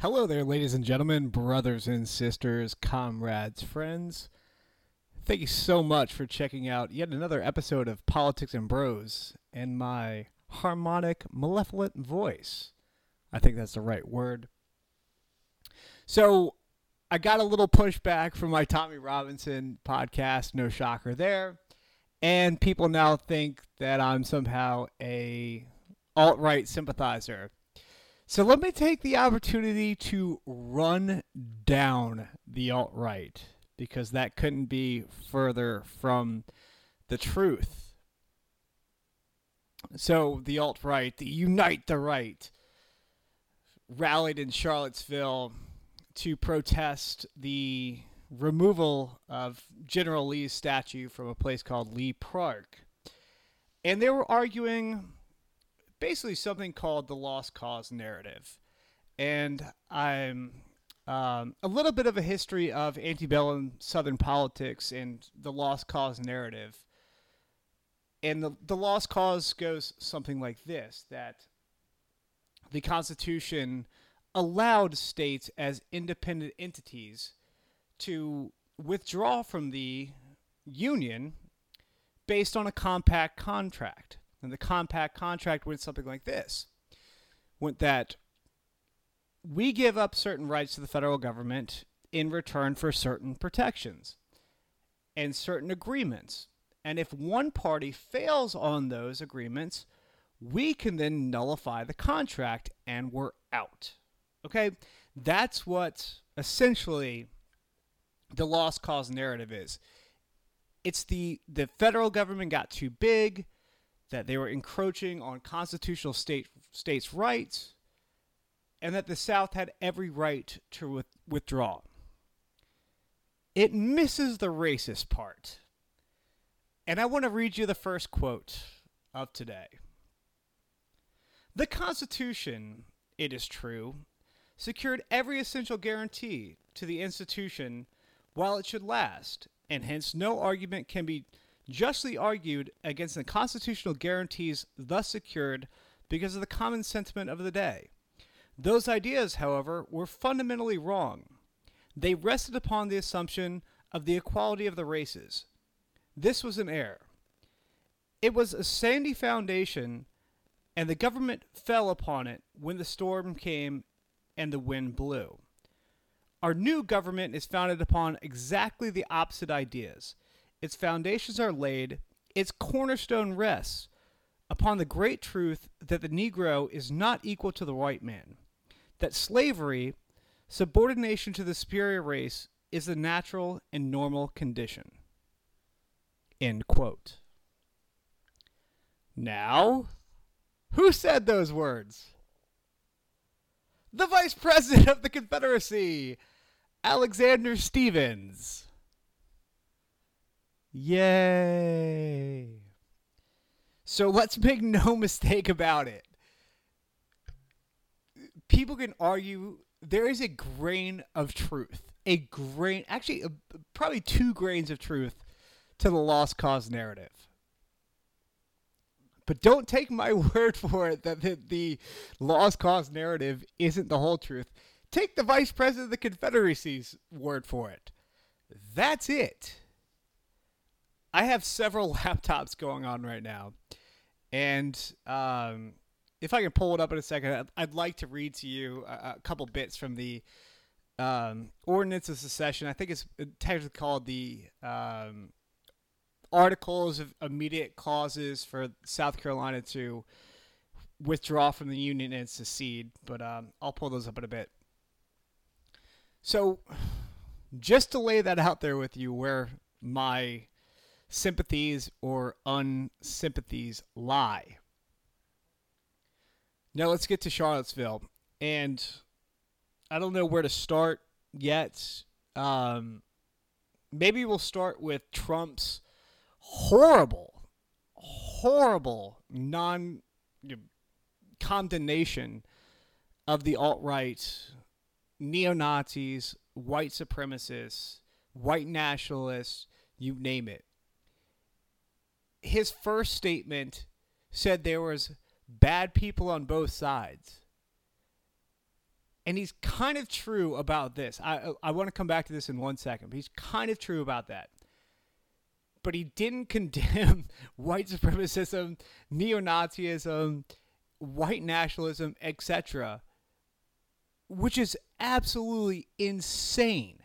Hello there, ladies and gentlemen, brothers and sisters, comrades, friends. Thank you so much for checking out yet another episode of Politics and Bros and my harmonic, malevolent voice. I think that's the right word. So, I got a little pushback from my Tommy Robinson podcast, no shocker there. And people now think that I'm somehow a alt right sympathizer. So let me take the opportunity to run down the alt right because that couldn't be further from the truth. So the alt right, the Unite the Right, rallied in Charlottesville to protest the removal of General Lee's statue from a place called Lee Park. And they were arguing basically something called the lost cause narrative. And I'm um, a little bit of a history of antebellum Southern politics and the lost cause narrative. And the, the lost cause goes something like this that the Constitution allowed states as independent entities to withdraw from the Union based on a compact contract. And the compact contract went something like this went that we give up certain rights to the federal government in return for certain protections and certain agreements. And if one party fails on those agreements, we can then nullify the contract and we're out. Okay? That's what essentially the lost cause narrative is. It's the the federal government got too big, that they were encroaching on constitutional state states' rights, and that the South had every right to with, withdraw. It misses the racist part. And I want to read you the first quote of today. The Constitution, it is true, secured every essential guarantee to the institution while it should last, and hence no argument can be justly argued against the constitutional guarantees thus secured because of the common sentiment of the day. Those ideas, however, were fundamentally wrong. They rested upon the assumption of the equality of the races. This was an error. It was a sandy foundation, and the government fell upon it when the storm came and the wind blew. Our new government is founded upon exactly the opposite ideas. Its foundations are laid, its cornerstone rests upon the great truth that the Negro is not equal to the white man, that slavery, subordination to the superior race, is the natural and normal condition. End quote. Now, who said those words? The Vice President of the Confederacy, Alexander Stephens. Yay. So let's make no mistake about it. People can argue there is a grain of truth, a grain, actually, probably two grains of truth to the lost cause narrative. But don't take my word for it that the, the lost cause narrative isn't the whole truth. Take the vice president of the Confederacy's word for it. That's it. I have several laptops going on right now, and um, if I can pull it up in a second, I'd, I'd like to read to you a, a couple bits from the um, Ordinance of Secession. I think it's technically called the um, Articles of Immediate Causes for South Carolina to withdraw from the Union and secede, but um, I'll pull those up in a bit. So, just to lay that out there with you, where my sympathies or unsympathies lie. Now let's get to Charlottesville. And I don't know where to start yet. Um, maybe we'll start with Trump's horrible, horrible non condemnation of the alt right, neo Nazis, white supremacists, white nationalists, you name it his first statement said there was bad people on both sides. And he's kind of true about this. I I want to come back to this in one second, but he's kind of true about that. But he didn't condemn white supremacism, neo Nazism, white nationalism, etc., which is absolutely insane.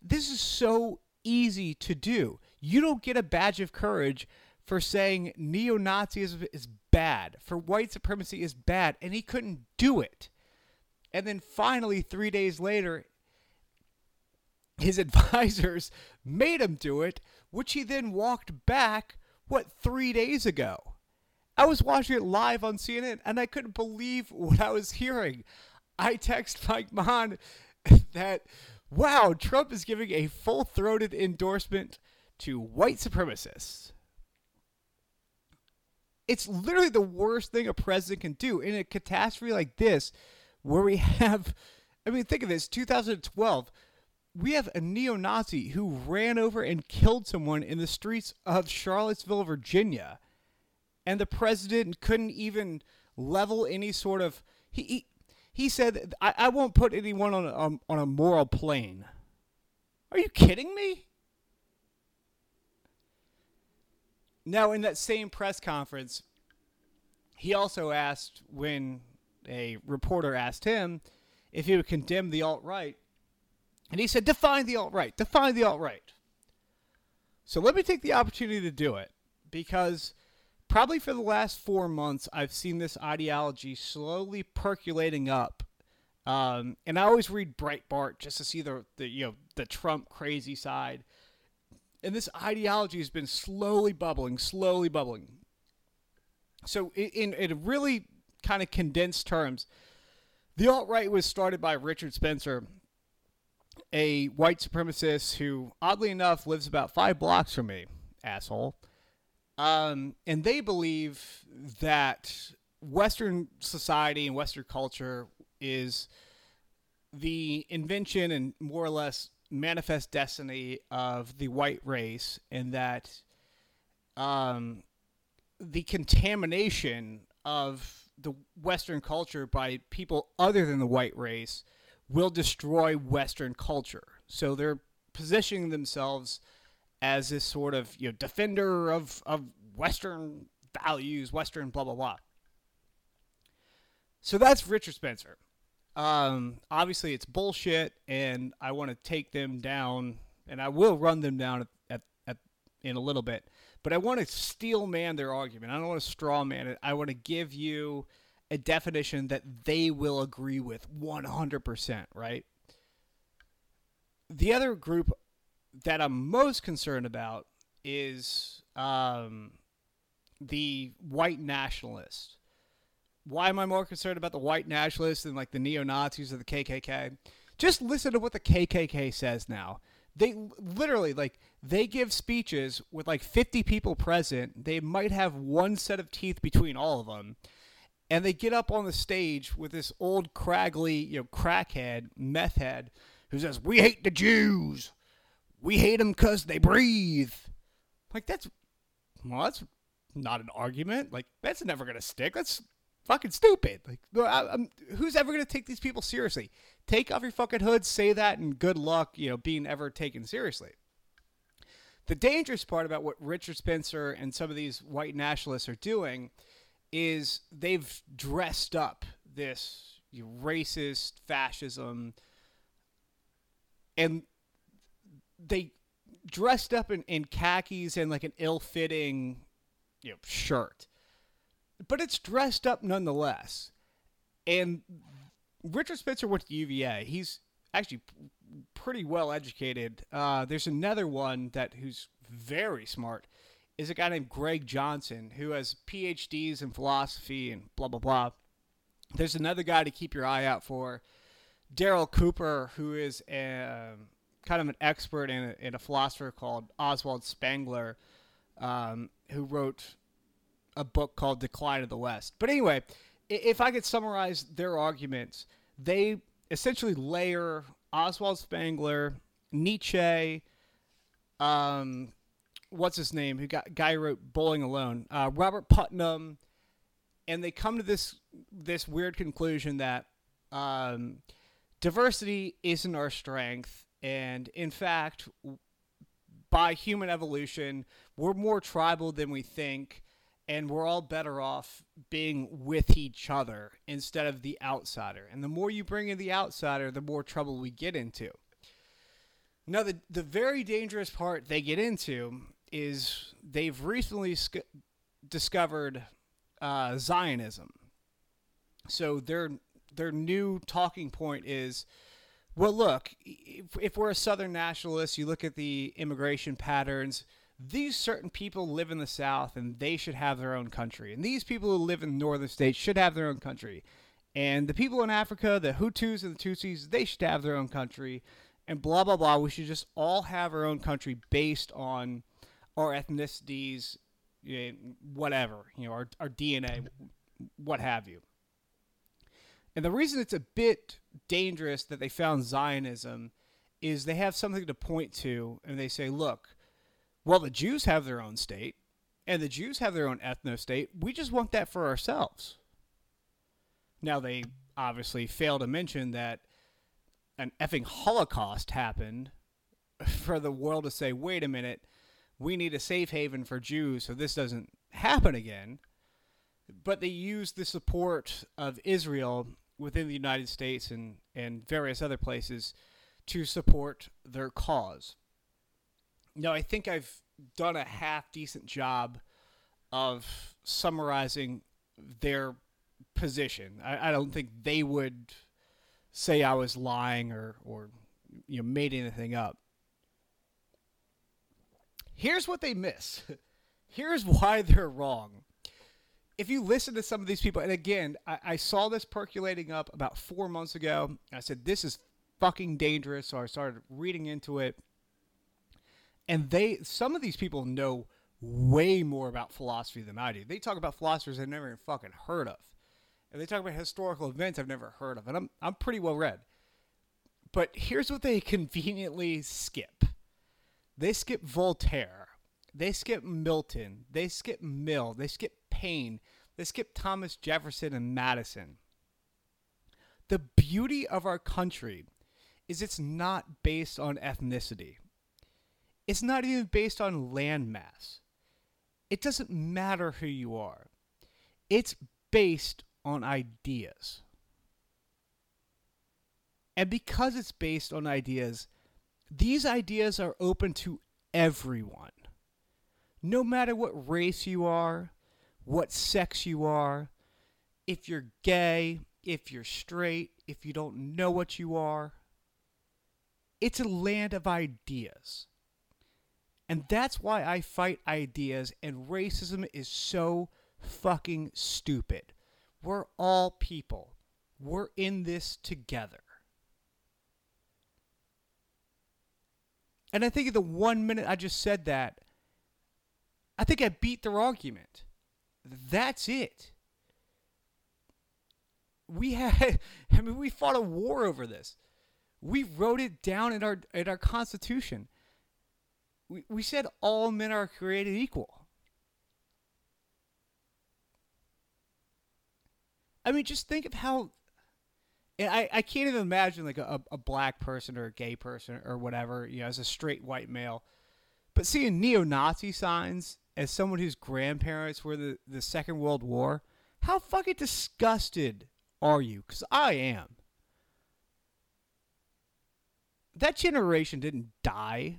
This is so easy to do. You don't get a badge of courage for saying neo Nazism is bad, for white supremacy is bad, and he couldn't do it. And then finally, three days later, his advisors made him do it, which he then walked back, what, three days ago. I was watching it live on CNN and I couldn't believe what I was hearing. I text Mike Mon that, wow, Trump is giving a full throated endorsement to white supremacists. It's literally the worst thing a president can do in a catastrophe like this, where we have, I mean, think of this 2012, we have a neo Nazi who ran over and killed someone in the streets of Charlottesville, Virginia. And the president couldn't even level any sort of. He, he, he said, I, I won't put anyone on a, on a moral plane. Are you kidding me? Now, in that same press conference, he also asked when a reporter asked him if he would condemn the alt right, and he said, Define the alt right, define the alt right. So let me take the opportunity to do it because probably for the last four months, I've seen this ideology slowly percolating up. Um, and I always read Breitbart just to see the, the you know the Trump crazy side and this ideology has been slowly bubbling, slowly bubbling. So, in, in really kind of condensed terms, the alt right was started by Richard Spencer, a white supremacist who, oddly enough, lives about five blocks from me, asshole. Um, and they believe that Western society and Western culture is the invention and more or less manifest destiny of the white race in that um, the contamination of the Western culture by people other than the white race will destroy Western culture. So they're positioning themselves as this sort of you know defender of, of Western values, Western blah blah blah. So that's Richard Spencer. Um, obviously, it's bullshit, and I want to take them down, and I will run them down at, at, at in a little bit. But I want to steel man their argument. I don't want to straw man it. I want to give you a definition that they will agree with 100%, right? The other group that I'm most concerned about is um, the white nationalists why am I more concerned about the white nationalists than like the neo Nazis or the KKK? Just listen to what the KKK says now. They literally like they give speeches with like 50 people present. They might have one set of teeth between all of them. And they get up on the stage with this old craggly, you know, crackhead, meth head who says, "We hate the Jews. We hate them cuz they breathe." Like that's well, that's not an argument. Like that's never going to stick. That's fucking stupid. Like, I, who's ever gonna take these people seriously? Take off your fucking hood, say that, and good luck, you know, being ever taken seriously. The dangerous part about what Richard Spencer and some of these white nationalists are doing is they've dressed up this racist fascism, and they dressed up in, in khakis and like an ill-fitting, you know, shirt but it's dressed up nonetheless. And Richard Spencer went to UVA. He's actually pretty well educated. Uh, there's another one that who's very smart is a guy named Greg Johnson who has PhDs in philosophy and blah blah blah. There's another guy to keep your eye out for, Daryl Cooper, who is a, kind of an expert in a, philosopher called Oswald Spengler, um, who wrote a book called Decline of the West. But anyway, if I could summarize their arguments, they essentially layer Oswald Spengler, Nietzsche, um, what's his name? Who got guy wrote Bowling Alone, uh, Robert Putnam, and they come to this this weird conclusion that um, diversity isn't our strength, and in fact, by human evolution, we're more tribal than we think, and we're all better off being with each other instead of the outsider. And the more you bring in the outsider, the more trouble we get into. Now, the, the very dangerous part they get into is they've recently sc- discovered uh, Zionism. So their their new talking point is, well, look, if, if we're a Southern nationalist, you look at the immigration patterns. These certain people live in the South, and they should have their own country. And these people who live in the northern states should have their own country. And the people in Africa, the Hutus and the Tutsis, they should have their own country. And blah blah blah. We should just all have our own country based on our ethnicities, whatever, you know, our, our DNA, what have you. And the reason it's a bit dangerous that they found Zionism is they have something to point to and they say, look, well, the Jews have their own state and the Jews have their own ethno state. We just want that for ourselves. Now, they obviously fail to mention that an effing Holocaust happened for the world to say, wait a minute, we need a safe haven for Jews so this doesn't happen again. But they use the support of Israel within the United States and, and various other places to support their cause. Now, I think I've done a half decent job of summarizing their position. I, I don't think they would say I was lying or, or you know made anything up. Here's what they miss. Here's why they're wrong. If you listen to some of these people, and again, I, I saw this percolating up about four months ago. I said, this is fucking dangerous. So I started reading into it. And they, some of these people know way more about philosophy than I do. They talk about philosophers I've never even fucking heard of. And they talk about historical events I've never heard of. And I'm, I'm pretty well read. But here's what they conveniently skip they skip Voltaire. They skip Milton. They skip Mill. They skip Paine. They skip Thomas Jefferson and Madison. The beauty of our country is it's not based on ethnicity. It's not even based on landmass. It doesn't matter who you are. It's based on ideas. And because it's based on ideas, these ideas are open to everyone. No matter what race you are, what sex you are, if you're gay, if you're straight, if you don't know what you are. It's a land of ideas. And that's why I fight ideas, and racism is so fucking stupid. We're all people. We're in this together. And I think in the one minute I just said that, I think I beat their argument. That's it. We had, I mean, we fought a war over this. We wrote it down in our in our Constitution. We we said all men are created equal. I mean, just think of how and I, I can't even imagine like a, a black person or a gay person or whatever, you know, as a straight white male. But seeing neo Nazi signs as someone whose grandparents were the, the Second World War, how fucking disgusted are you? Because I am. That generation didn't die.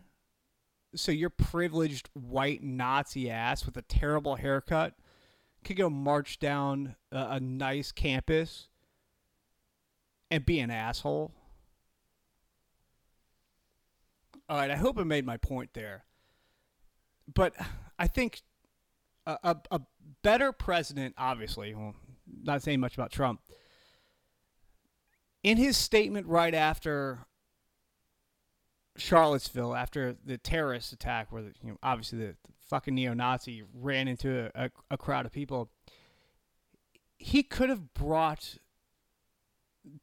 So your privileged white Nazi ass with a terrible haircut could go march down a, a nice campus and be an asshole. All right, I hope I made my point there. But I think a, a, a better president, obviously, well, not saying much about Trump, in his statement right after Charlottesville, after the terrorist attack, where the, you know, obviously the, fucking neo-Nazi ran into a, a, a crowd of people, he could have brought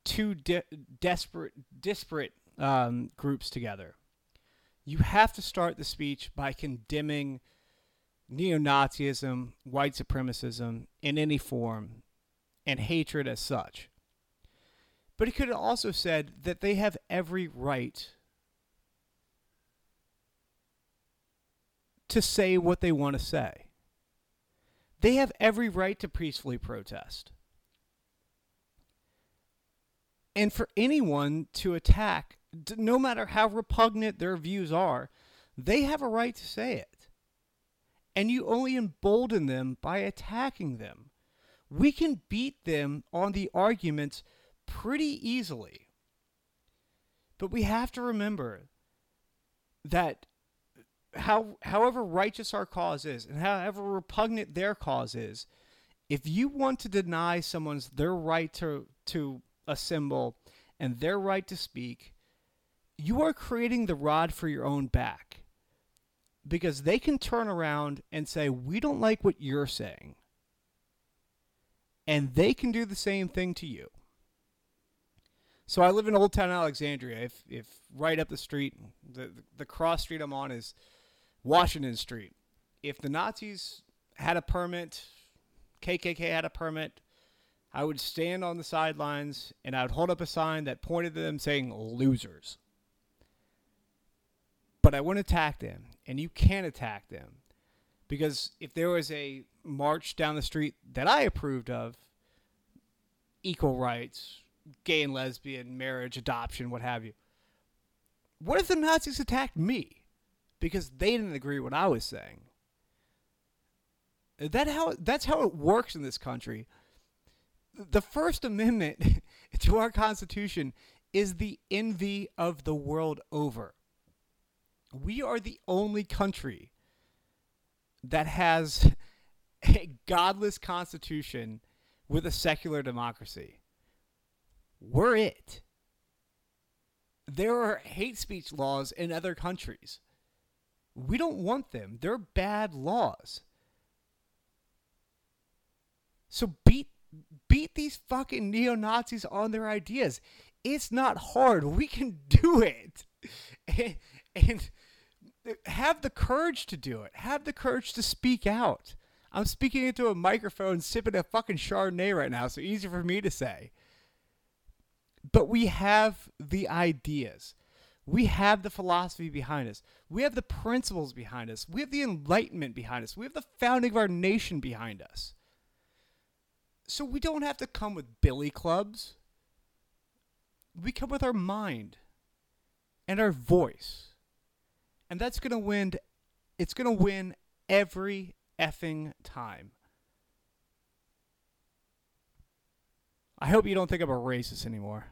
two di- desperate, disparate um, groups together. You have to start the speech by condemning neo Nazism, white supremacism in any form, and hatred as such. But he could have also said that they have every right to say what they want to say. They have every right to peacefully protest. And for anyone to attack, no matter how repugnant their views are, they have a right to say it. And you only embolden them by attacking them. We can beat them on the arguments pretty easily. But we have to remember that how however righteous our cause is and however repugnant their cause is, if you want to deny someone's their right to to assemble and their right to speak, you are creating the rod for your own back. Because they can turn around and say, We don't like what you're saying. And they can do the same thing to you. So I live in Old Town Alexandria. If if right up the street, the the cross street I'm on is Washington Street. If the Nazis had a permit, KKK had a permit, I would stand on the sidelines and I would hold up a sign that pointed to them saying losers. But I wouldn't attack them, and you can't attack them. Because if there was a march down the street that I approved of, equal rights, gay and lesbian, marriage, adoption, what have you, what if the Nazis attacked me? Because they didn't agree with what I was saying. That how that's how it works in this country the First Amendment to our Constitution is the envy of the world over. We are the only country that has a godless constitution with a secular democracy. We're it. There are hate speech laws in other countries. We don't want them. They're bad laws. So beat beat these fucking neo Nazis on their ideas. It's not hard. We can do it. And, and, have the courage to do it. Have the courage to speak out. I'm speaking into a microphone, sipping a fucking Chardonnay right now, so easy for me to say. But we have the ideas. We have the philosophy behind us. We have the principles behind us. We have the enlightenment behind us. We have the founding of our nation behind us. So we don't have to come with billy clubs. We come with our mind and our voice. And that's going to win it's going to win every effing time. I hope you don't think I'm a racist anymore.